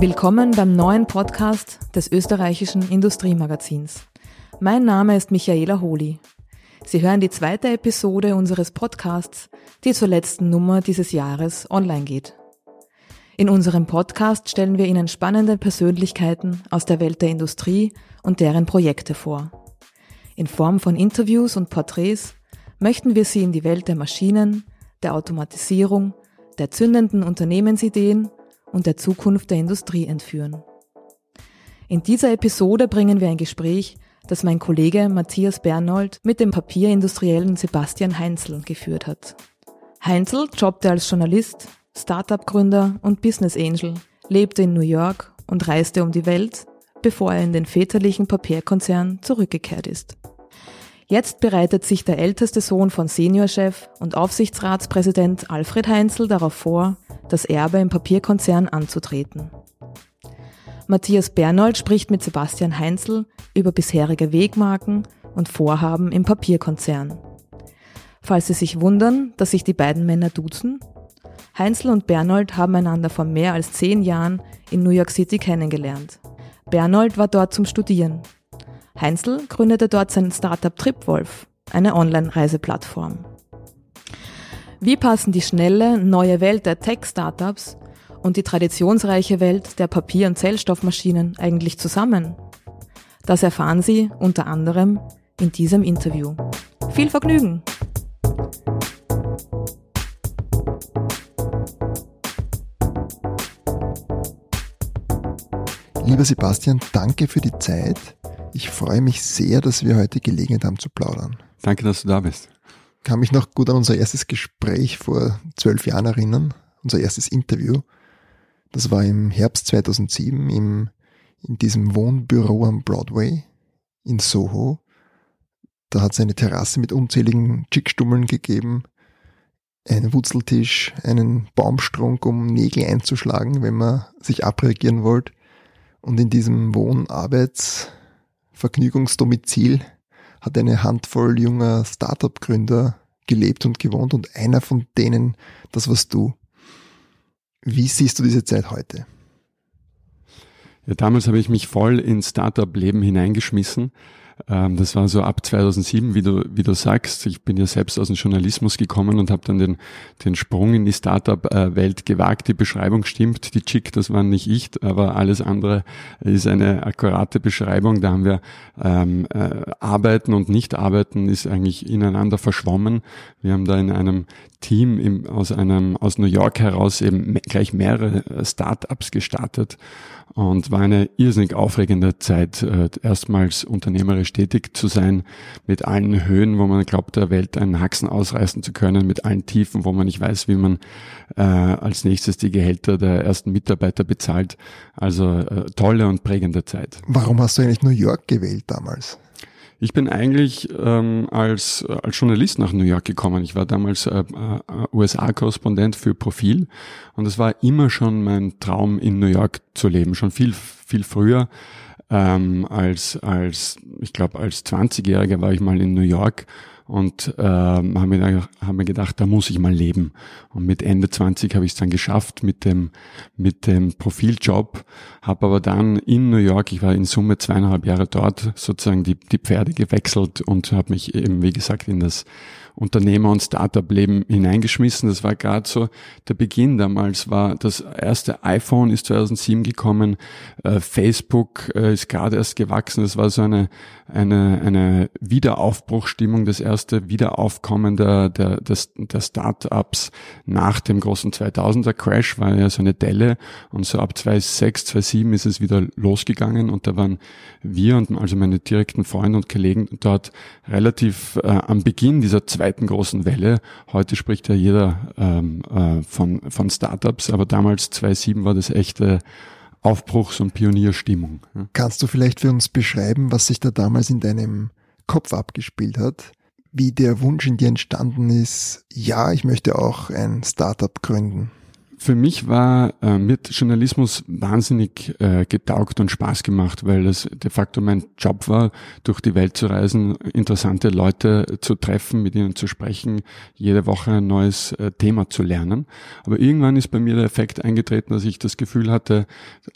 Willkommen beim neuen Podcast des österreichischen Industriemagazins. Mein Name ist Michaela Holi. Sie hören die zweite Episode unseres Podcasts, die zur letzten Nummer dieses Jahres online geht. In unserem Podcast stellen wir Ihnen spannende Persönlichkeiten aus der Welt der Industrie und deren Projekte vor. In Form von Interviews und Porträts möchten wir Sie in die Welt der Maschinen, der Automatisierung, der zündenden Unternehmensideen und der Zukunft der Industrie entführen. In dieser Episode bringen wir ein Gespräch, das mein Kollege Matthias Bernold mit dem Papierindustriellen Sebastian Heinzel geführt hat. Heinzel jobbte als Journalist, Startup-Gründer und Business Angel, lebte in New York und reiste um die Welt, bevor er in den väterlichen Papierkonzern zurückgekehrt ist. Jetzt bereitet sich der älteste Sohn von Seniorchef und Aufsichtsratspräsident Alfred Heinzel darauf vor, das Erbe im Papierkonzern anzutreten. Matthias Bernold spricht mit Sebastian Heinzel über bisherige Wegmarken und Vorhaben im Papierkonzern. Falls Sie sich wundern, dass sich die beiden Männer duzen, Heinzel und Bernold haben einander vor mehr als zehn Jahren in New York City kennengelernt. Bernold war dort zum Studieren Heinzel gründete dort sein Startup Tripwolf, eine Online-Reiseplattform. Wie passen die schnelle, neue Welt der Tech-Startups und die traditionsreiche Welt der Papier- und Zellstoffmaschinen eigentlich zusammen? Das erfahren Sie unter anderem in diesem Interview. Viel Vergnügen! Lieber Sebastian, danke für die Zeit. Ich freue mich sehr, dass wir heute Gelegenheit haben zu plaudern. Danke, dass du da bist. Ich kann mich noch gut an unser erstes Gespräch vor zwölf Jahren erinnern, unser erstes Interview. Das war im Herbst 2007 im, in diesem Wohnbüro am Broadway in Soho. Da hat es eine Terrasse mit unzähligen Chickstummeln gegeben, einen Wurzeltisch, einen Baumstrunk, um Nägel einzuschlagen, wenn man sich abreagieren wollte. Und in diesem Wohn-Arbeits- Vergnügungsdomizil hat eine Handvoll junger Startup-Gründer gelebt und gewohnt und einer von denen, das warst du. Wie siehst du diese Zeit heute? Ja, damals habe ich mich voll ins Startup-Leben hineingeschmissen ähm, das war so ab 2007, wie du, wie du sagst. Ich bin ja selbst aus dem Journalismus gekommen und habe dann den, den Sprung in die Startup-Welt gewagt. Die Beschreibung stimmt, die Chick, das war nicht ich, aber alles andere ist eine akkurate Beschreibung. Da haben wir ähm, äh, Arbeiten und Nicht-Arbeiten ist eigentlich ineinander verschwommen. Wir haben da in einem Team im, aus einem aus New York heraus eben gleich mehrere Startups gestartet und war eine irrsinnig aufregende Zeit, äh, erstmals unternehmerisch tätig zu sein, mit allen Höhen, wo man glaubt, der Welt einen Haxen ausreißen zu können, mit allen Tiefen, wo man nicht weiß, wie man äh, als nächstes die Gehälter der ersten Mitarbeiter bezahlt. Also äh, tolle und prägende Zeit. Warum hast du eigentlich New York gewählt damals? Ich bin eigentlich ähm, als, als Journalist nach New York gekommen. Ich war damals äh, äh, USA-Korrespondent für Profil und es war immer schon mein Traum, in New York zu leben. Schon viel, viel früher ähm, als, als, ich glaube, als 20-Jähriger war ich mal in New York und ähm, haben mir, hab mir gedacht, da muss ich mal leben. Und mit Ende 20 habe ich es dann geschafft mit dem, mit dem Profiljob, habe aber dann in New York, ich war in Summe zweieinhalb Jahre dort, sozusagen die, die Pferde gewechselt und habe mich eben, wie gesagt, in das Unternehmer- und Startup-Leben hineingeschmissen. Das war gerade so der Beginn. Damals war das erste iPhone ist 2007 gekommen, äh, Facebook äh, ist gerade erst gewachsen. Das war so eine, eine, eine Wiederaufbruchstimmung, das erste Wiederaufkommen der, der, des, der Startups nach dem großen 2000er Crash war ja so eine Delle und so ab 2006, 2007 ist es wieder losgegangen und da waren wir und also meine direkten Freunde und Kollegen dort relativ äh, am Beginn dieser zwei zweiten großen Welle. Heute spricht ja jeder ähm, äh, von, von Startups, aber damals 2007 war das echte Aufbruchs- und Pionierstimmung. Kannst du vielleicht für uns beschreiben, was sich da damals in deinem Kopf abgespielt hat? Wie der Wunsch in dir entstanden ist, ja, ich möchte auch ein Startup gründen? Für mich war äh, mit Journalismus wahnsinnig äh, getaugt und Spaß gemacht, weil es de facto mein Job war, durch die Welt zu reisen, interessante Leute zu treffen, mit ihnen zu sprechen, jede Woche ein neues äh, Thema zu lernen. Aber irgendwann ist bei mir der Effekt eingetreten, dass ich das Gefühl hatte,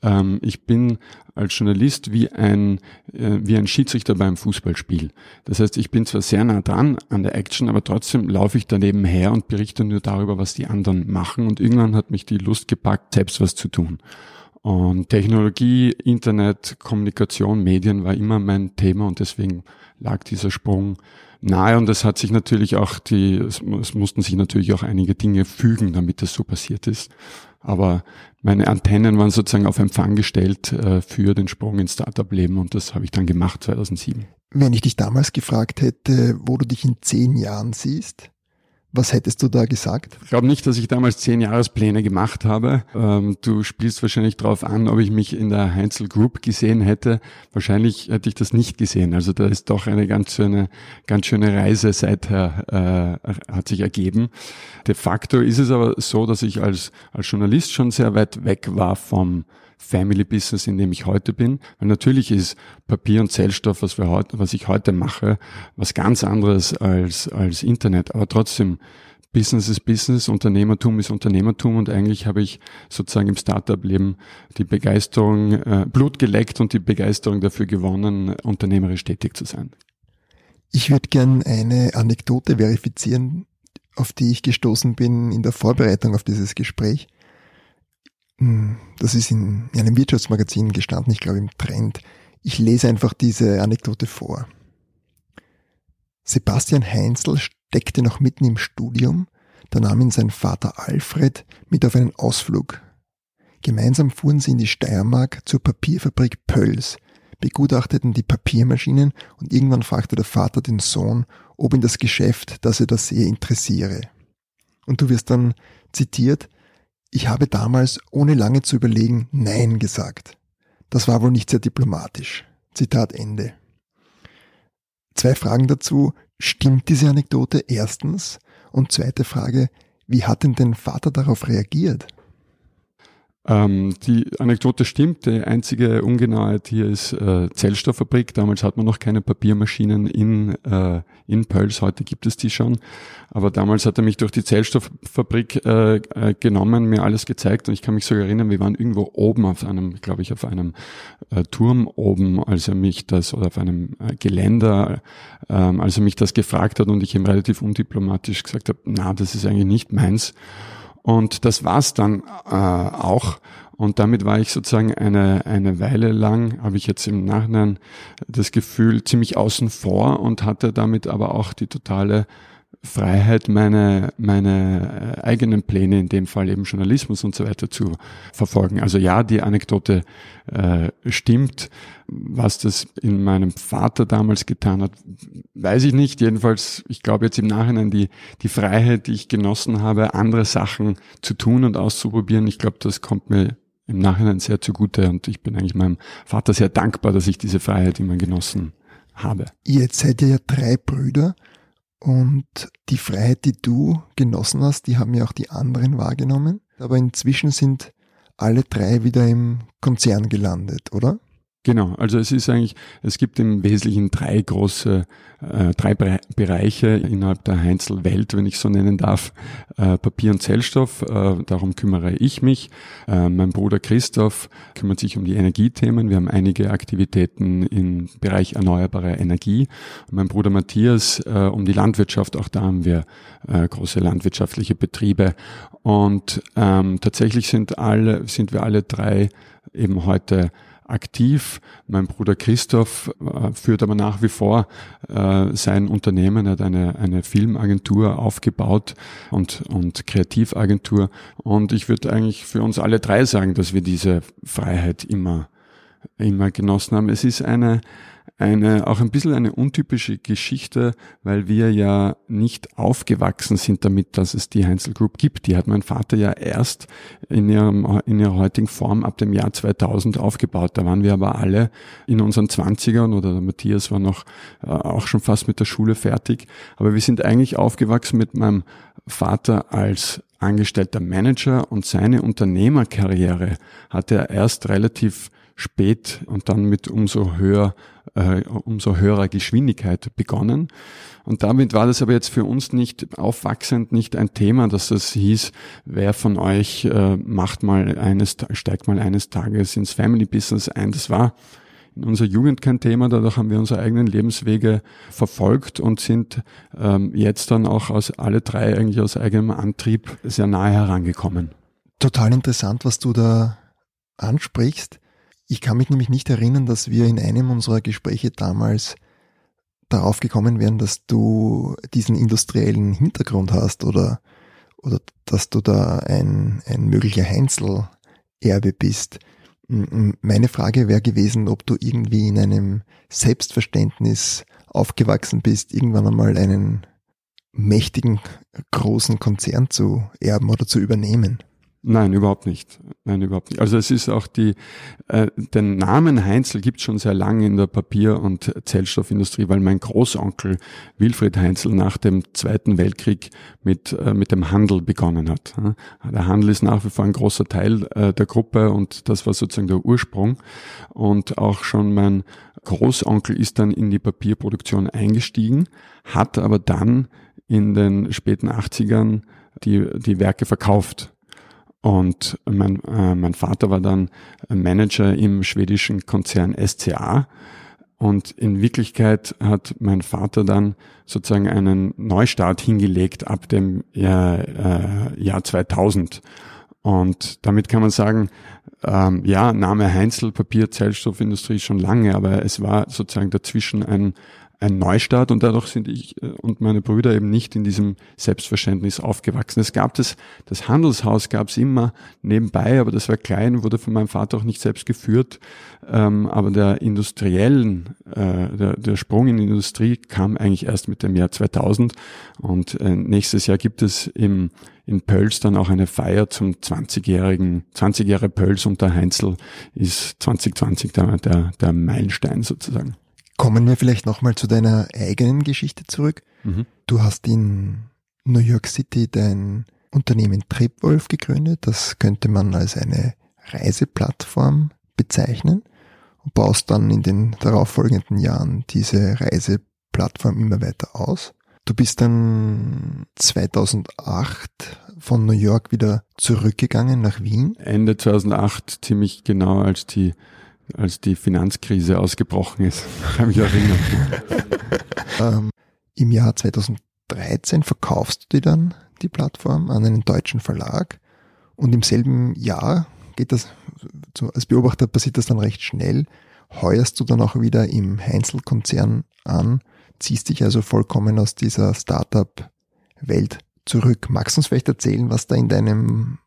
ähm, ich bin als Journalist wie ein, äh, wie ein Schiedsrichter beim Fußballspiel. Das heißt, ich bin zwar sehr nah dran an der Action, aber trotzdem laufe ich daneben her und berichte nur darüber, was die anderen machen. Und irgendwann hat mich die Lust gepackt, selbst was zu tun. Und Technologie, Internet, Kommunikation, Medien war immer mein Thema und deswegen lag dieser Sprung nahe und es hat sich natürlich auch die, es, es mussten sich natürlich auch einige Dinge fügen, damit das so passiert ist. Aber meine Antennen waren sozusagen auf Empfang gestellt äh, für den Sprung ins Startup-Leben und das habe ich dann gemacht 2007. Wenn ich dich damals gefragt hätte, wo du dich in zehn Jahren siehst, was hättest du da gesagt? Ich glaube nicht, dass ich damals zehn Jahrespläne gemacht habe. Ähm, du spielst wahrscheinlich darauf an, ob ich mich in der Heinzel Group gesehen hätte. Wahrscheinlich hätte ich das nicht gesehen. Also da ist doch eine ganz schöne, ganz schöne Reise seither äh, hat sich ergeben. De facto ist es aber so, dass ich als, als Journalist schon sehr weit weg war vom Family Business, in dem ich heute bin. Weil natürlich ist Papier und Zellstoff, was wir heute, was ich heute mache, was ganz anderes als, als Internet. Aber trotzdem, Business ist Business, Unternehmertum ist Unternehmertum und eigentlich habe ich sozusagen im Startup-Leben die Begeisterung, äh, Blut geleckt und die Begeisterung dafür gewonnen, unternehmerisch tätig zu sein. Ich würde gern eine Anekdote verifizieren, auf die ich gestoßen bin in der Vorbereitung auf dieses Gespräch. Hm, das ist in einem Wirtschaftsmagazin gestanden, ich glaube im Trend. Ich lese einfach diese Anekdote vor. Sebastian Heinzel steckte noch mitten im Studium, da nahm ihn sein Vater Alfred mit auf einen Ausflug. Gemeinsam fuhren sie in die Steiermark zur Papierfabrik Pölls, begutachteten die Papiermaschinen und irgendwann fragte der Vater den Sohn, ob ihn das Geschäft, das er da sehe, interessiere. Und du wirst dann zitiert, ich habe damals, ohne lange zu überlegen, Nein gesagt. Das war wohl nicht sehr diplomatisch. Zitat Ende. Zwei Fragen dazu. Stimmt diese Anekdote erstens? Und zweite Frage, wie hat denn dein Vater darauf reagiert? Ähm, die Anekdote stimmt. Die einzige Ungenauheit hier ist äh, Zellstofffabrik. Damals hat man noch keine Papiermaschinen in, äh, in Pölz. Heute gibt es die schon. Aber damals hat er mich durch die Zellstofffabrik äh, äh, genommen, mir alles gezeigt. Und ich kann mich sogar erinnern, wir waren irgendwo oben auf einem, glaube ich, auf einem äh, Turm oben, als er mich das, oder auf einem äh, Geländer, äh, als er mich das gefragt hat und ich ihm relativ undiplomatisch gesagt habe, na, das ist eigentlich nicht meins. Und das war's dann äh, auch. Und damit war ich sozusagen eine, eine Weile lang, habe ich jetzt im Nachhinein das Gefühl, ziemlich außen vor und hatte damit aber auch die totale Freiheit, meine, meine äh, eigenen Pläne, in dem Fall eben Journalismus und so weiter zu verfolgen. Also ja, die Anekdote äh, stimmt. Was das in meinem Vater damals getan hat, weiß ich nicht. Jedenfalls, ich glaube jetzt im Nachhinein die, die Freiheit, die ich genossen habe, andere Sachen zu tun und auszuprobieren, ich glaube, das kommt mir im Nachhinein sehr zugute und ich bin eigentlich meinem Vater sehr dankbar, dass ich diese Freiheit immer genossen habe. Jetzt seid ihr ja drei Brüder. Und die Freiheit, die du genossen hast, die haben ja auch die anderen wahrgenommen. Aber inzwischen sind alle drei wieder im Konzern gelandet, oder? Genau, also es ist eigentlich, es gibt im Wesentlichen drei große, äh, drei Bereiche innerhalb der Heinzel-Welt, wenn ich so nennen darf. Äh, Papier und Zellstoff, äh, darum kümmere ich mich. Äh, mein Bruder Christoph kümmert sich um die Energiethemen. Wir haben einige Aktivitäten im Bereich erneuerbare Energie. Mein Bruder Matthias äh, um die Landwirtschaft, auch da haben wir äh, große landwirtschaftliche Betriebe. Und ähm, tatsächlich sind alle, sind wir alle drei eben heute aktiv. Mein Bruder Christoph äh, führt aber nach wie vor äh, sein Unternehmen, er hat eine, eine Filmagentur aufgebaut und, und Kreativagentur. Und ich würde eigentlich für uns alle drei sagen, dass wir diese Freiheit immer, immer genossen haben. Es ist eine, eine, auch ein bisschen eine untypische Geschichte, weil wir ja nicht aufgewachsen sind damit, dass es die Heinzel Group gibt. Die hat mein Vater ja erst in, ihrem, in ihrer heutigen Form ab dem Jahr 2000 aufgebaut. Da waren wir aber alle in unseren Zwanzigern oder der Matthias war noch äh, auch schon fast mit der Schule fertig. Aber wir sind eigentlich aufgewachsen mit meinem Vater als angestellter Manager und seine Unternehmerkarriere hat er erst relativ spät und dann mit umso höher, äh, umso höherer Geschwindigkeit begonnen. Und damit war das aber jetzt für uns nicht aufwachsend, nicht ein Thema, dass das hieß, wer von euch äh, macht mal eines, steigt mal eines Tages ins Family Business ein. Das war in unserer Jugend kein Thema, dadurch haben wir unsere eigenen Lebenswege verfolgt und sind ähm, jetzt dann auch aus alle drei eigentlich aus eigenem Antrieb sehr nahe herangekommen. Total interessant, was du da ansprichst. Ich kann mich nämlich nicht erinnern, dass wir in einem unserer Gespräche damals darauf gekommen wären, dass du diesen industriellen Hintergrund hast oder, oder dass du da ein, ein möglicher Heinzel-Erbe bist. Meine Frage wäre gewesen, ob du irgendwie in einem Selbstverständnis aufgewachsen bist, irgendwann einmal einen mächtigen, großen Konzern zu erben oder zu übernehmen. Nein, überhaupt nicht. Nein, überhaupt nicht. Also es ist auch die, äh, den Namen Heinzel gibt schon sehr lange in der Papier- und Zellstoffindustrie, weil mein Großonkel Wilfried Heinzel nach dem Zweiten Weltkrieg mit, äh, mit dem Handel begonnen hat. Der Handel ist nach wie vor ein großer Teil äh, der Gruppe und das war sozusagen der Ursprung. Und auch schon mein Großonkel ist dann in die Papierproduktion eingestiegen, hat aber dann in den späten 80ern die, die Werke verkauft und mein, äh, mein Vater war dann Manager im schwedischen Konzern SCA. Und in Wirklichkeit hat mein Vater dann sozusagen einen Neustart hingelegt ab dem Jahr, äh, Jahr 2000. Und damit kann man sagen, ähm, ja, Name Heinzel, Papier, Zellstoffindustrie schon lange, aber es war sozusagen dazwischen ein, ein Neustart und dadurch sind ich äh, und meine Brüder eben nicht in diesem Selbstverständnis aufgewachsen. Es gab das, das Handelshaus gab es immer nebenbei, aber das war klein, wurde von meinem Vater auch nicht selbst geführt. Ähm, aber der industriellen, äh, der, der Sprung in die Industrie kam eigentlich erst mit dem Jahr 2000 und äh, nächstes Jahr gibt es im in Pölz dann auch eine Feier zum 20-jährigen, 20 Jahre Pölz unter Heinzel ist 2020 der, der, der Meilenstein sozusagen. Kommen wir vielleicht nochmal zu deiner eigenen Geschichte zurück. Mhm. Du hast in New York City dein Unternehmen Tripwolf gegründet. Das könnte man als eine Reiseplattform bezeichnen und baust dann in den darauffolgenden Jahren diese Reiseplattform immer weiter aus. Du bist dann 2008 von New York wieder zurückgegangen nach Wien. Ende 2008, ziemlich genau als die als die Finanzkrise ausgebrochen ist. Kann mich erinnern. ähm, Im Jahr 2013 verkaufst du dir dann die Plattform an einen deutschen Verlag und im selben Jahr geht das, als Beobachter passiert das dann recht schnell, heuerst du dann auch wieder im Heinzel-Konzern an, ziehst dich also vollkommen aus dieser Startup-Welt zurück. Magst du uns vielleicht erzählen, was da in deinem,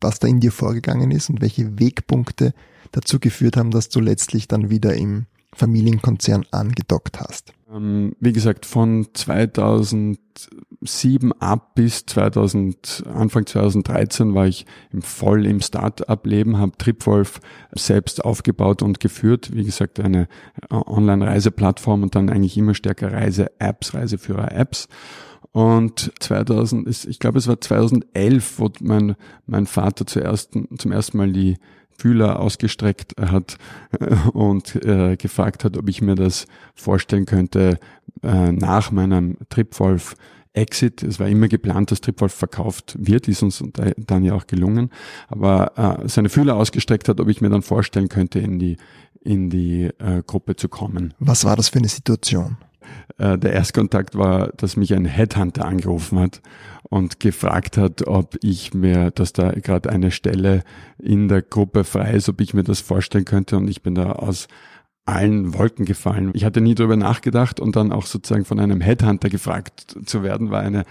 was da in dir vorgegangen ist und welche Wegpunkte dazu geführt haben, dass du letztlich dann wieder im Familienkonzern angedockt hast? Ähm, wie gesagt, von 2007 ab bis 2000, Anfang 2013 war ich voll im Start-up-Leben, habe Tripwolf selbst aufgebaut und geführt. Wie gesagt, eine äh, Online-Reiseplattform und dann eigentlich immer stärker Reise-Apps, Reiseführer-Apps. Und 2000, ich glaube, es war 2011, wo mein, mein Vater zuerst, zum ersten Mal die Fühler ausgestreckt hat äh, und äh, gefragt hat, ob ich mir das vorstellen könnte äh, nach meinem Tripwolf Exit. Es war immer geplant, dass Tripwolf verkauft wird, ist uns dann ja auch gelungen. Aber äh, seine Fühler ausgestreckt hat, ob ich mir dann vorstellen könnte, in die in die äh, Gruppe zu kommen. Was war das für eine Situation? Äh, der Erstkontakt war, dass mich ein Headhunter angerufen hat und gefragt hat, ob ich mir, dass da gerade eine Stelle in der Gruppe frei ist, ob ich mir das vorstellen könnte. Und ich bin da aus allen Wolken gefallen. Ich hatte nie darüber nachgedacht und dann auch sozusagen von einem Headhunter gefragt zu werden, war eine,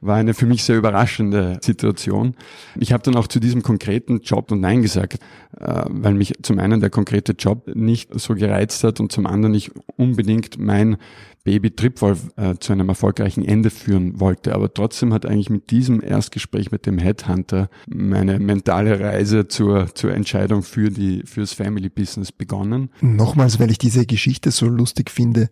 war eine für mich sehr überraschende Situation. Ich habe dann auch zu diesem konkreten Job und Nein gesagt, äh, weil mich zum einen der konkrete Job nicht so gereizt hat und zum anderen nicht unbedingt mein Baby Tripwolf äh, zu einem erfolgreichen Ende führen wollte. Aber trotzdem hat eigentlich mit diesem Erstgespräch mit dem Headhunter meine mentale Reise zur, zur Entscheidung für die, fürs Family Business begonnen. Nochmals, weil ich diese Geschichte so lustig finde,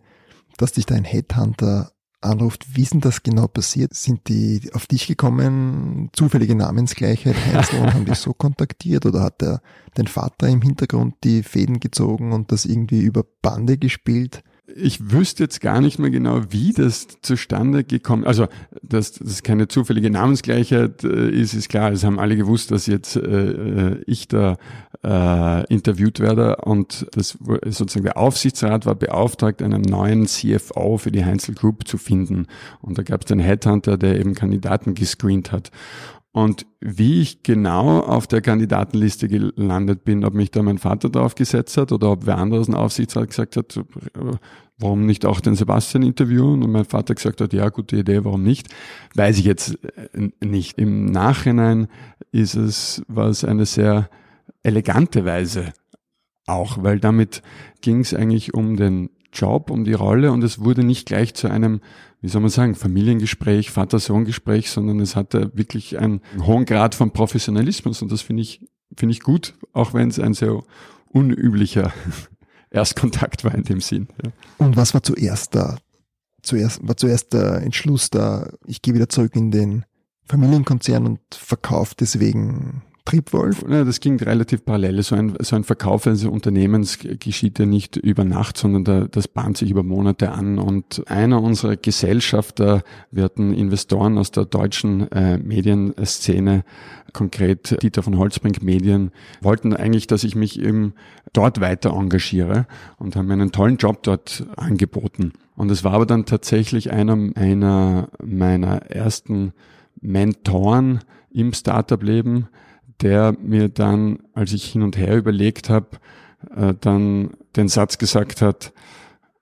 dass dich dein Headhunter anruft, wie ist denn das genau passiert? Sind die auf dich gekommen, zufällige Namensgleichheit, Heinzel, und haben dich so kontaktiert oder hat der, dein Vater im Hintergrund die Fäden gezogen und das irgendwie über Bande gespielt? Ich wüsste jetzt gar nicht mehr genau, wie das zustande gekommen Also, dass das keine zufällige Namensgleichheit äh, ist, ist klar. Es haben alle gewusst, dass jetzt äh, äh, ich da äh, interviewt werde und das sozusagen der Aufsichtsrat war beauftragt, einen neuen CFO für die Heinzel Group zu finden. Und da gab es den Headhunter, der eben Kandidaten gescreent hat. Und wie ich genau auf der Kandidatenliste gelandet bin, ob mich da mein Vater drauf gesetzt hat oder ob wer anderes ein Aufsichtsrat gesagt hat, warum nicht auch den Sebastian interviewen? Und mein Vater gesagt hat, ja, gute Idee, warum nicht? Weiß ich jetzt äh, nicht. Im Nachhinein ist es, was eine sehr elegante Weise auch, weil damit ging es eigentlich um den Job, um die Rolle und es wurde nicht gleich zu einem wie soll man sagen, Familiengespräch, Vater-Sohn-Gespräch, sondern es hatte wirklich einen hohen Grad von Professionalismus und das finde ich, finde ich gut, auch wenn es ein sehr unüblicher Erstkontakt war in dem Sinn. Ja. Und was war zuerst da? Zuerst, war zuerst der Entschluss da, ich gehe wieder zurück in den Familienkonzern und verkaufe deswegen Triebwolf? Ja, das ging relativ parallel. So ein, so ein Verkauf eines Unternehmens geschieht ja nicht über Nacht, sondern da, das bahnt sich über Monate an. Und einer unserer Gesellschafter, wir hatten Investoren aus der deutschen äh, Medienszene, konkret Dieter von Holzbrink Medien, wollten eigentlich, dass ich mich eben dort weiter engagiere und haben mir einen tollen Job dort angeboten. Und es war aber dann tatsächlich einer, einer meiner ersten Mentoren im Startup-Leben, der mir dann, als ich hin und her überlegt habe, äh, dann den Satz gesagt hat,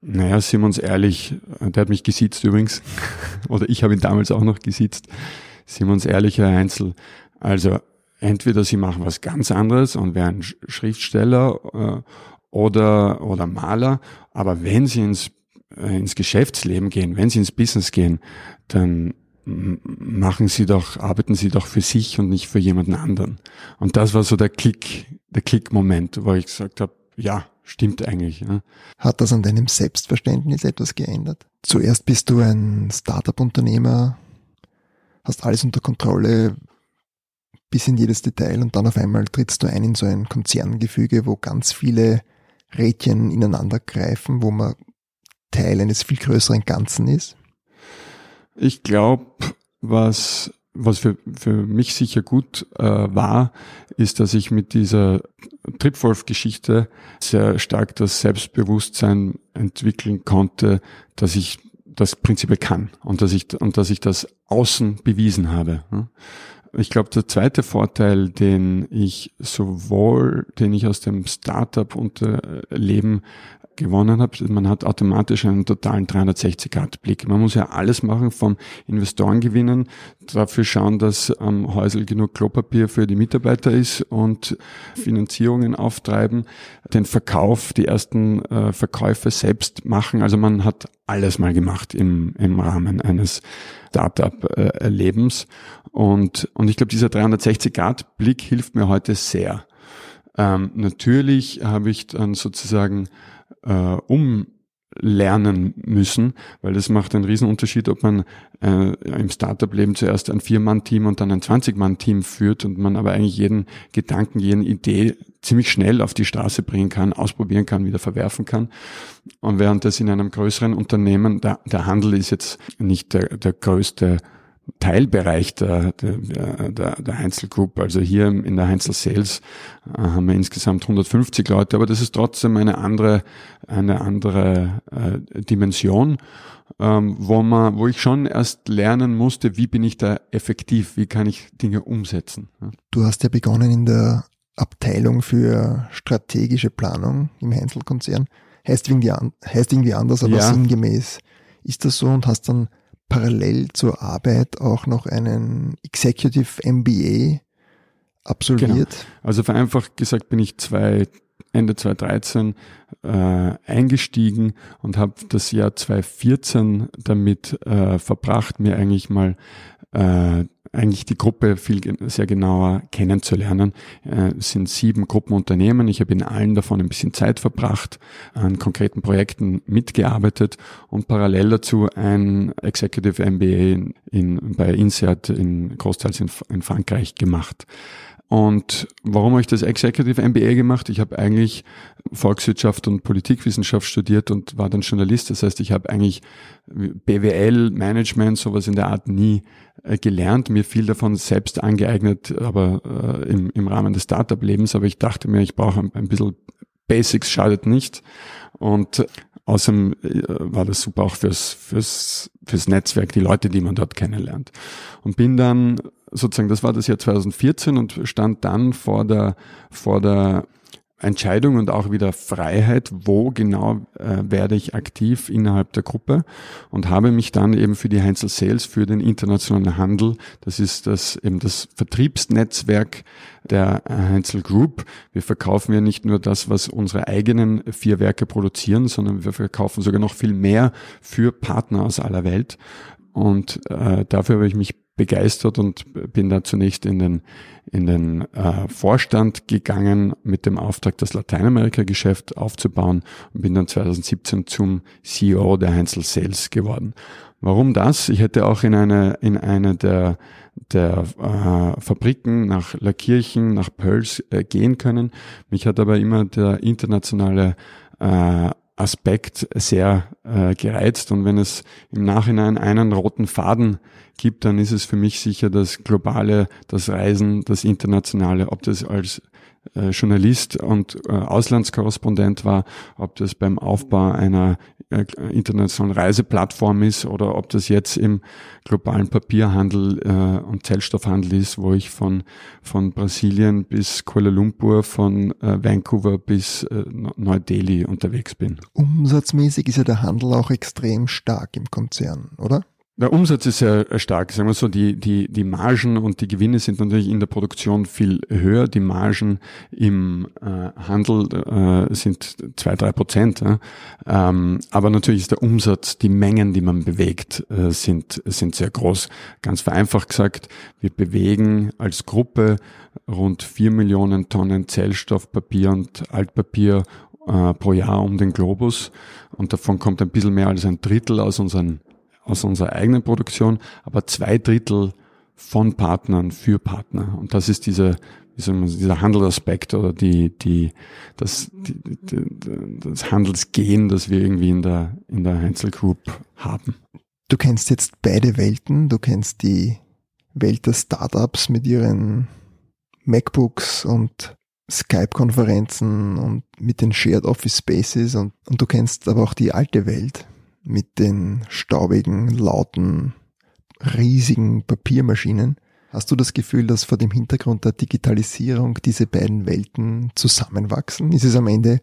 naja, sind wir uns ehrlich, äh, der hat mich gesitzt übrigens, oder ich habe ihn damals auch noch gesitzt, sind wir uns ehrlich, Herr Einzel, also entweder Sie machen was ganz anderes und werden Schriftsteller äh, oder, oder Maler, aber wenn Sie ins, äh, ins Geschäftsleben gehen, wenn Sie ins Business gehen, dann machen Sie doch, arbeiten Sie doch für sich und nicht für jemanden anderen. Und das war so der Klick, der Klick-Moment, wo ich gesagt habe, ja, stimmt eigentlich. Ja. Hat das an deinem Selbstverständnis etwas geändert? Zuerst bist du ein Startup-Unternehmer, hast alles unter Kontrolle, bis in jedes Detail und dann auf einmal trittst du ein in so ein Konzerngefüge, wo ganz viele Rädchen ineinander greifen, wo man Teil eines viel größeren Ganzen ist. Ich glaube, was was für, für mich sicher gut äh, war, ist, dass ich mit dieser Tripwolf-Geschichte sehr stark das Selbstbewusstsein entwickeln konnte, dass ich das prinzipiell kann und dass ich und dass ich das außen bewiesen habe. Ich glaube, der zweite Vorteil, den ich sowohl, den ich aus dem Startup-Leben gewonnen habe, man hat automatisch einen totalen 360-Grad-Blick. Man muss ja alles machen, vom Investoren gewinnen, dafür schauen, dass am Häusl genug Klopapier für die Mitarbeiter ist und Finanzierungen auftreiben, den Verkauf, die ersten äh, Verkäufe selbst machen. Also man hat alles mal gemacht im, im Rahmen eines Startup-Lebens. Und, und ich glaube, dieser 360-Grad-Blick hilft mir heute sehr. Ähm, natürlich habe ich dann sozusagen äh, umlernen müssen, weil das macht einen Riesenunterschied, ob man äh, im Startup-Leben zuerst ein Vier-Mann-Team und dann ein 20-Mann-Team führt und man aber eigentlich jeden Gedanken, jeden Idee ziemlich schnell auf die Straße bringen kann, ausprobieren kann, wieder verwerfen kann. Und während das in einem größeren Unternehmen, der, der Handel ist jetzt nicht der, der größte Teilbereich der, der, der, der Heinzel Group. Also hier in der Heinzel Sales äh, haben wir insgesamt 150 Leute, aber das ist trotzdem eine andere, eine andere äh, Dimension, ähm, wo man, wo ich schon erst lernen musste, wie bin ich da effektiv, wie kann ich Dinge umsetzen. Du hast ja begonnen in der Abteilung für strategische Planung im Heinzel-Konzern. Heißt irgendwie, heißt irgendwie anders, aber ja. sinngemäß ist das so und hast dann parallel zur Arbeit auch noch einen Executive MBA absolviert? Genau. Also vereinfacht gesagt bin ich zwei, Ende 2013 äh, eingestiegen und habe das Jahr 2014 damit äh, verbracht, mir eigentlich mal äh, eigentlich die Gruppe viel sehr genauer kennenzulernen. Äh, es sind sieben Gruppenunternehmen. Ich habe in allen davon ein bisschen Zeit verbracht, an konkreten Projekten mitgearbeitet und parallel dazu ein Executive MBA in, in, bei Insert in großteils in, in Frankreich gemacht. Und warum habe ich das Executive MBA gemacht? Ich habe eigentlich Volkswirtschaft und Politikwissenschaft studiert und war dann Journalist. Das heißt, ich habe eigentlich BWL, Management, sowas in der Art nie äh, gelernt. Mir viel davon selbst angeeignet, aber äh, im, im Rahmen des Startup-Lebens. Aber ich dachte mir, ich brauche ein, ein bisschen Basics, schadet nicht. Und Außerdem äh, war das super auch fürs, fürs, fürs Netzwerk, die Leute, die man dort kennenlernt. Und bin dann sozusagen, das war das Jahr 2014 und stand dann vor der, vor der Entscheidung und auch wieder Freiheit, wo genau äh, werde ich aktiv innerhalb der Gruppe und habe mich dann eben für die Heinzel Sales, für den internationalen Handel, das ist das eben das Vertriebsnetzwerk der Heinzel Group. Wir verkaufen ja nicht nur das, was unsere eigenen vier Werke produzieren, sondern wir verkaufen sogar noch viel mehr für Partner aus aller Welt. Und äh, dafür habe ich mich begeistert und bin da zunächst in den, in den äh, Vorstand gegangen mit dem Auftrag, das Lateinamerika-Geschäft aufzubauen und bin dann 2017 zum CEO der Heinzel Sales geworden. Warum das? Ich hätte auch in eine, in eine der, der äh, Fabriken nach Lackirchen, nach Pölz äh, gehen können. Mich hat aber immer der internationale äh, Aspekt sehr äh, gereizt. Und wenn es im Nachhinein einen roten Faden gibt, dann ist es für mich sicher das globale, das Reisen, das internationale, ob das als äh, Journalist und äh, Auslandskorrespondent war, ob das beim Aufbau einer internationalen Reiseplattform ist oder ob das jetzt im globalen Papierhandel äh, und Zellstoffhandel ist, wo ich von, von Brasilien bis Kuala Lumpur, von äh, Vancouver bis äh, Neu-Delhi unterwegs bin. Umsatzmäßig ist ja der Handel auch extrem stark im Konzern, oder? Der Umsatz ist sehr stark. Sagen wir so, die, die, die Margen und die Gewinne sind natürlich in der Produktion viel höher. Die Margen im äh, Handel äh, sind zwei, drei Prozent. Äh. Ähm, aber natürlich ist der Umsatz, die Mengen, die man bewegt, äh, sind, sind sehr groß. Ganz vereinfacht gesagt, wir bewegen als Gruppe rund vier Millionen Tonnen Zellstoff, Papier und Altpapier äh, pro Jahr um den Globus. Und davon kommt ein bisschen mehr als ein Drittel aus unseren aus unserer eigenen Produktion, aber zwei Drittel von Partnern für Partner. Und das ist diese, wie soll man, dieser Handelaspekt oder die, die, das, die, die, das Handelsgehen, das wir irgendwie in der, in der Heinzel Group haben. Du kennst jetzt beide Welten. Du kennst die Welt der Startups mit ihren MacBooks und Skype-Konferenzen und mit den Shared Office Spaces und, und du kennst aber auch die alte Welt mit den staubigen, lauten, riesigen Papiermaschinen. Hast du das Gefühl, dass vor dem Hintergrund der Digitalisierung diese beiden Welten zusammenwachsen? Ist es am Ende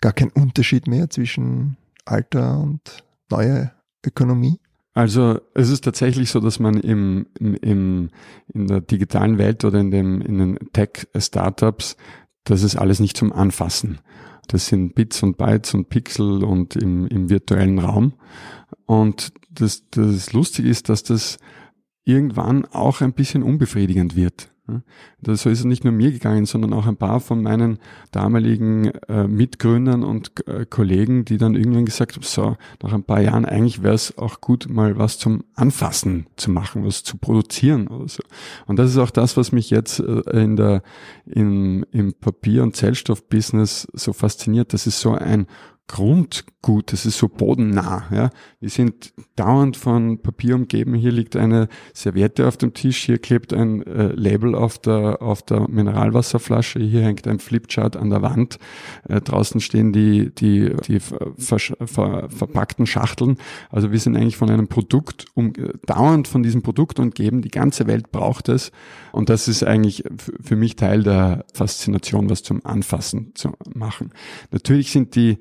gar kein Unterschied mehr zwischen alter und neuer Ökonomie? Also es ist tatsächlich so, dass man im, im, in der digitalen Welt oder in, dem, in den Tech-Startups, das ist alles nicht zum Anfassen. Das sind Bits und Bytes und Pixel und im, im virtuellen Raum. Und das, das Lustige ist, dass das irgendwann auch ein bisschen unbefriedigend wird. Das, so ist es nicht nur mir gegangen, sondern auch ein paar von meinen damaligen äh, Mitgründern und äh, Kollegen, die dann irgendwann gesagt haben, so, nach ein paar Jahren eigentlich wäre es auch gut, mal was zum Anfassen zu machen, was zu produzieren oder so. Und das ist auch das, was mich jetzt äh, in der, in, im Papier- und Zellstoff-Business so fasziniert. Das ist so ein Grundgut, das ist so bodennah. Ja. Wir sind dauernd von Papier umgeben. Hier liegt eine Serviette auf dem Tisch, hier klebt ein äh, Label auf der, auf der Mineralwasserflasche, hier hängt ein Flipchart an der Wand. Äh, draußen stehen die, die, die ver, ver, verpackten Schachteln. Also wir sind eigentlich von einem Produkt, um, dauernd von diesem Produkt umgeben. Die ganze Welt braucht es. Und das ist eigentlich für mich Teil der Faszination, was zum Anfassen zu machen. Natürlich sind die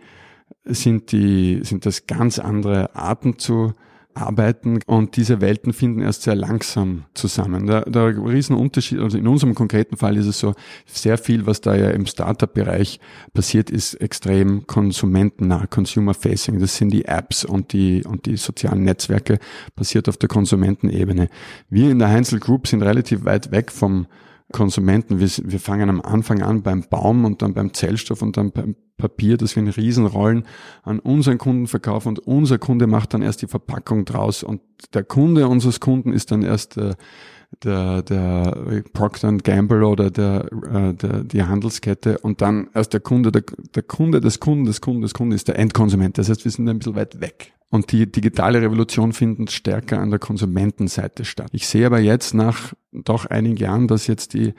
sind die, sind das ganz andere Arten zu, arbeiten und diese Welten finden erst sehr langsam zusammen. Der, der Riesenunterschied, also in unserem konkreten Fall ist es so, sehr viel, was da ja im Startup-Bereich passiert, ist extrem konsumentennah, consumer-facing. Das sind die Apps und die, und die sozialen Netzwerke, passiert auf der Konsumentenebene. Wir in der Heinzel Group sind relativ weit weg vom Konsumenten. Wir, wir fangen am Anfang an beim Baum und dann beim Zellstoff und dann beim Papier, das wir in Riesenrollen an unseren Kunden verkaufen und unser Kunde macht dann erst die Verpackung draus und der Kunde unseres Kunden ist dann erst der, der, der Procter Gamble oder der, äh, der, die Handelskette und dann erst der Kunde, der, der Kunde des Kunden des Kunden des Kunden ist der Endkonsument. Das heißt, wir sind ein bisschen weit weg. Und die digitale Revolution findet stärker an der Konsumentenseite statt. Ich sehe aber jetzt nach doch einigen Jahren, dass jetzt die,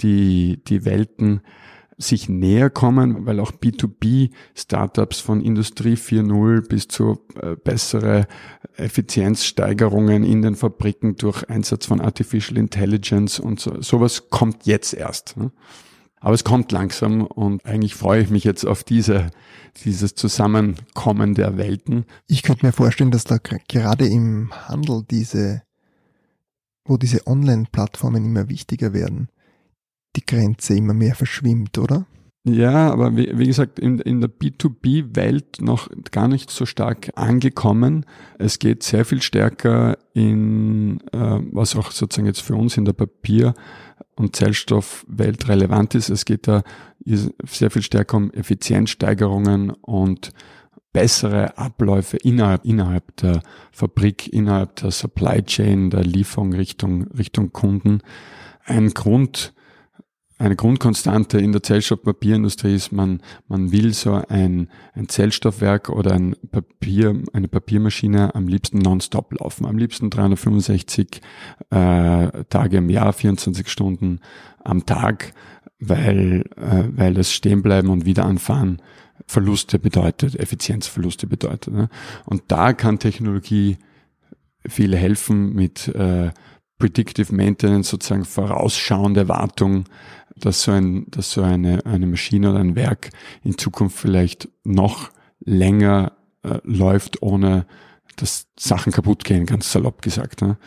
die, die Welten sich näher kommen, weil auch B2B-Startups von Industrie 4.0 bis zu äh, bessere Effizienzsteigerungen in den Fabriken durch Einsatz von Artificial Intelligence und so, sowas kommt jetzt erst. Ne? Aber es kommt langsam und eigentlich freue ich mich jetzt auf diese, dieses Zusammenkommen der Welten. Ich könnte mir vorstellen, dass da gerade im Handel diese, wo diese Online-Plattformen immer wichtiger werden, die Grenze immer mehr verschwimmt, oder? Ja, aber wie, wie gesagt, in, in der B2B-Welt noch gar nicht so stark angekommen. Es geht sehr viel stärker in, äh, was auch sozusagen jetzt für uns in der Papier- und Zellstoffwelt relevant ist. Es geht da sehr viel stärker um Effizienzsteigerungen und bessere Abläufe innerhalb, innerhalb der Fabrik, innerhalb der Supply Chain, der Lieferung Richtung, Richtung Kunden. Ein Grund, eine Grundkonstante in der Zellstoffpapierindustrie ist, man, man will so ein, ein Zellstoffwerk oder ein Papier, eine Papiermaschine am liebsten nonstop laufen, am liebsten 365 äh, Tage im Jahr, 24 Stunden am Tag, weil, äh, weil das Stehenbleiben und Wiederanfahren Verluste bedeutet, Effizienzverluste bedeutet. Ne? Und da kann Technologie viel helfen mit äh, Predictive Maintenance, sozusagen vorausschauende Wartung, dass so, ein, dass so eine, eine Maschine oder ein Werk in Zukunft vielleicht noch länger äh, läuft, ohne dass Sachen kaputt gehen, ganz salopp gesagt. Ne?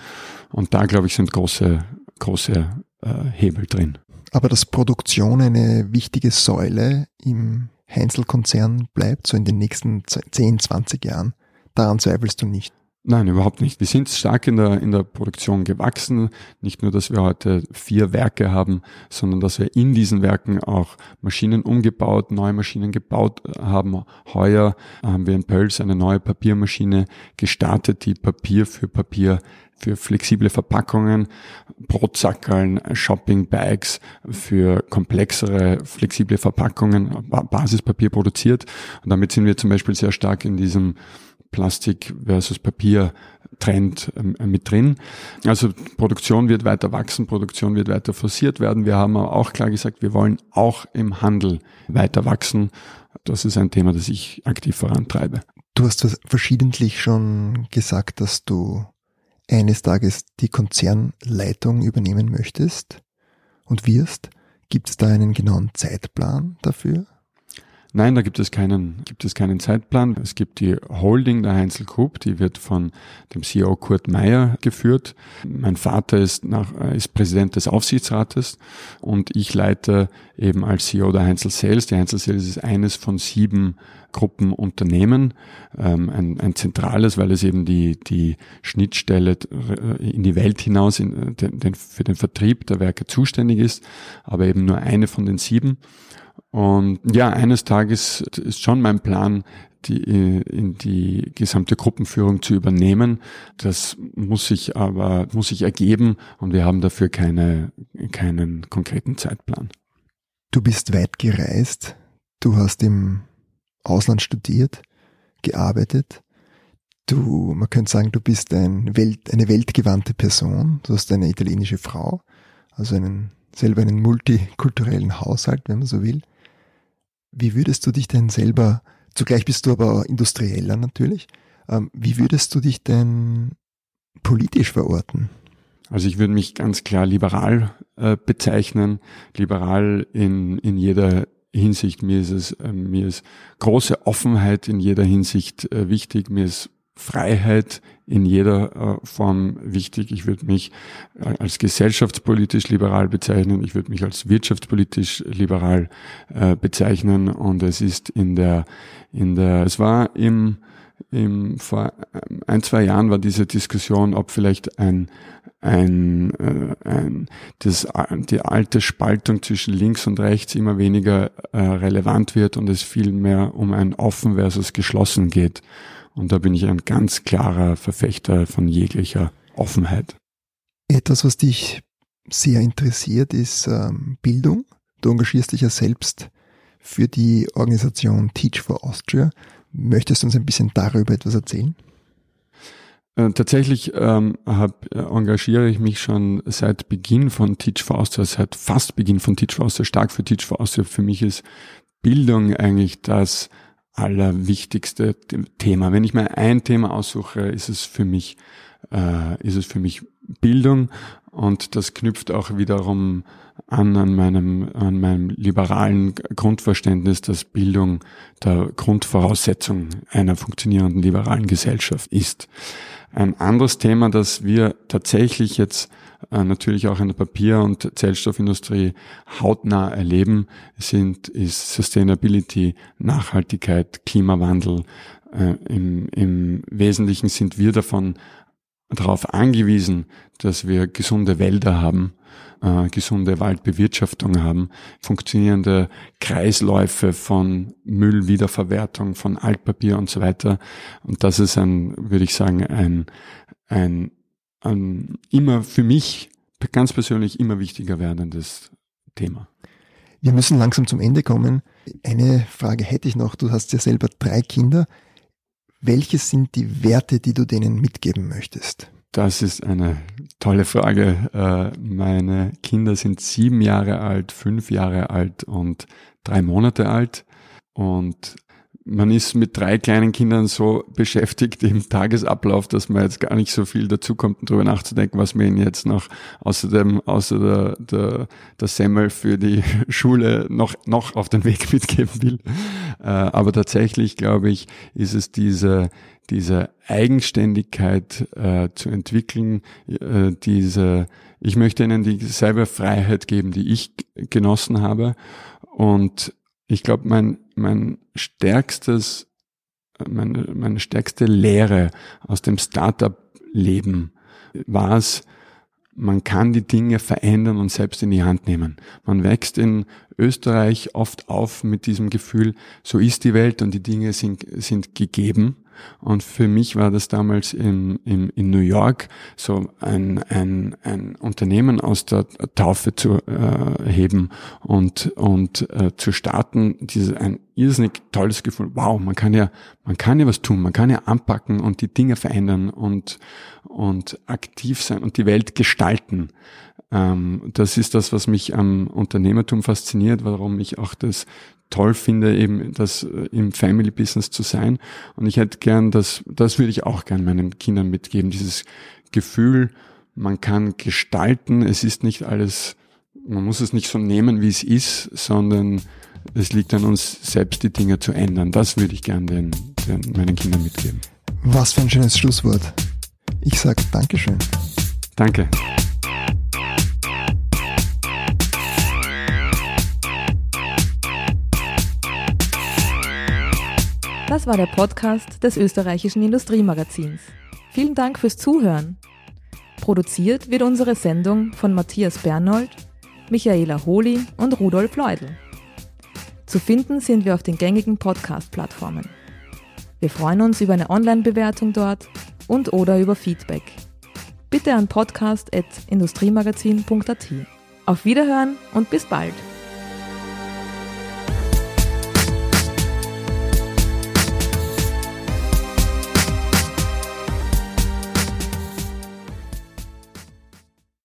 Und da, glaube ich, sind große, große äh, Hebel drin. Aber dass Produktion eine wichtige Säule im Heinzel-Konzern bleibt, so in den nächsten 10, 20 Jahren, daran zweifelst du nicht. Nein, überhaupt nicht. Wir sind stark in der, in der Produktion gewachsen. Nicht nur, dass wir heute vier Werke haben, sondern dass wir in diesen Werken auch Maschinen umgebaut, neue Maschinen gebaut haben. Heuer haben wir in Pölz eine neue Papiermaschine gestartet, die Papier für Papier für flexible Verpackungen, Brotsackerln, Shopping-Bags, für komplexere, flexible Verpackungen, Basispapier produziert. Und damit sind wir zum Beispiel sehr stark in diesem Plastik versus Papier Trend ähm, mit drin. Also Produktion wird weiter wachsen, Produktion wird weiter forciert werden. Wir haben auch klar gesagt, wir wollen auch im Handel weiter wachsen. Das ist ein Thema, das ich aktiv vorantreibe. Du hast verschiedentlich schon gesagt, dass du eines Tages die Konzernleitung übernehmen möchtest und wirst. Gibt es da einen genauen Zeitplan dafür? Nein, da gibt es keinen, gibt es keinen Zeitplan. Es gibt die Holding der Heinzel Group, die wird von dem CEO Kurt Meyer geführt. Mein Vater ist nach, ist Präsident des Aufsichtsrates und ich leite eben als CEO der Heinzel Sales. Die Heinzel Sales ist eines von sieben Gruppenunternehmen, ähm, ein, ein zentrales, weil es eben die, die Schnittstelle in die Welt hinaus in, den, den, für den Vertrieb der Werke zuständig ist, aber eben nur eine von den sieben. Und ja, eines Tages ist schon mein Plan, die, in die gesamte Gruppenführung zu übernehmen. Das muss sich aber, muss sich ergeben und wir haben dafür keine, keinen konkreten Zeitplan. Du bist weit gereist. Du hast im Ausland studiert, gearbeitet. Du, man könnte sagen, du bist ein Welt, eine weltgewandte Person. Du hast eine italienische Frau, also einen, selber einen multikulturellen Haushalt, wenn man so will. Wie würdest du dich denn selber, zugleich bist du aber Industrieller natürlich, ähm, wie würdest du dich denn politisch verorten? Also ich würde mich ganz klar liberal äh, bezeichnen, liberal in, in jeder Hinsicht. Mir ist es, äh, mir ist große Offenheit in jeder Hinsicht äh, wichtig. Mir ist Freiheit in jeder äh, Form wichtig. Ich würde mich äh, als gesellschaftspolitisch liberal bezeichnen. Ich würde mich als wirtschaftspolitisch liberal äh, bezeichnen. Und es ist in der, in der, es war im, im, vor ein, zwei Jahren war diese Diskussion, ob vielleicht ein, ein, ein das, die alte Spaltung zwischen links und rechts immer weniger relevant wird und es viel mehr um ein offen versus geschlossen geht. Und da bin ich ein ganz klarer Verfechter von jeglicher Offenheit. Etwas, was dich sehr interessiert, ist ähm, Bildung. Du engagierst dich ja selbst für die Organisation Teach for Austria. Möchtest du uns ein bisschen darüber etwas erzählen? Äh, tatsächlich ähm, hab, äh, engagiere ich mich schon seit Beginn von Teach for Austria, seit fast Beginn von Teach for Austria, stark für Teach for Austria. Für mich ist Bildung eigentlich das allerwichtigste Thema. Wenn ich mir ein Thema aussuche, ist es für mich, äh, ist es für mich Bildung und das knüpft auch wiederum an an meinem, an meinem liberalen Grundverständnis, dass Bildung der Grundvoraussetzung einer funktionierenden liberalen Gesellschaft ist. Ein anderes Thema, das wir tatsächlich jetzt äh, natürlich auch in der Papier- und Zellstoffindustrie hautnah erleben, sind, ist Sustainability, Nachhaltigkeit, Klimawandel. Äh, im, Im Wesentlichen sind wir davon darauf angewiesen, dass wir gesunde Wälder haben, äh, gesunde Waldbewirtschaftung haben, funktionierende Kreisläufe von Müllwiederverwertung, von Altpapier und so weiter. Und das ist ein, würde ich sagen, ein, ein, ein immer für mich ganz persönlich immer wichtiger werdendes Thema. Wir müssen langsam zum Ende kommen. Eine Frage hätte ich noch. Du hast ja selber drei Kinder. Welche sind die Werte, die du denen mitgeben möchtest? Das ist eine tolle Frage. Äh, meine Kinder sind sieben Jahre alt, fünf Jahre alt und drei Monate alt. Und man ist mit drei kleinen Kindern so beschäftigt im Tagesablauf, dass man jetzt gar nicht so viel dazu kommt, darüber nachzudenken, was man ihnen jetzt noch außer dem, außer der, der, der Semmel für die Schule noch, noch auf den Weg mitgeben will. Äh, aber tatsächlich, glaube ich, ist es diese, diese Eigenständigkeit äh, zu entwickeln, äh, diese, ich möchte ihnen dieselbe Freiheit geben, die ich genossen habe. Und ich glaube, mein, mein stärkstes, meine, meine stärkste Lehre aus dem Startup-Leben war es, man kann die Dinge verändern und selbst in die Hand nehmen. Man wächst in Österreich oft auf mit diesem Gefühl, so ist die Welt und die Dinge sind, sind gegeben. Und für mich war das damals in, in, in New York so ein, ein, ein Unternehmen aus der Taufe zu äh, heben und, und äh, zu starten. Dieses, ein irrsinnig tolles Gefühl. Wow, man kann ja, man kann ja was tun, man kann ja anpacken und die Dinge verändern und, und aktiv sein und die Welt gestalten. Ähm, das ist das, was mich am Unternehmertum fasziniert, warum ich auch das toll finde, eben das äh, im Family Business zu sein. Und ich hätte gern, das, das würde ich auch gern meinen Kindern mitgeben, dieses Gefühl, man kann gestalten, es ist nicht alles, man muss es nicht so nehmen, wie es ist, sondern es liegt an uns selbst, die Dinge zu ändern. Das würde ich gern den, den meinen Kindern mitgeben. Was für ein schönes Schlusswort. Ich sage Dankeschön. Danke. Das war der Podcast des österreichischen Industriemagazins. Vielen Dank fürs Zuhören. Produziert wird unsere Sendung von Matthias Bernold, Michaela Holi und Rudolf Leudl. Zu finden sind wir auf den gängigen Podcast-Plattformen. Wir freuen uns über eine Online-Bewertung dort und oder über Feedback. Bitte an podcast.industriemagazin.at. Auf Wiederhören und bis bald!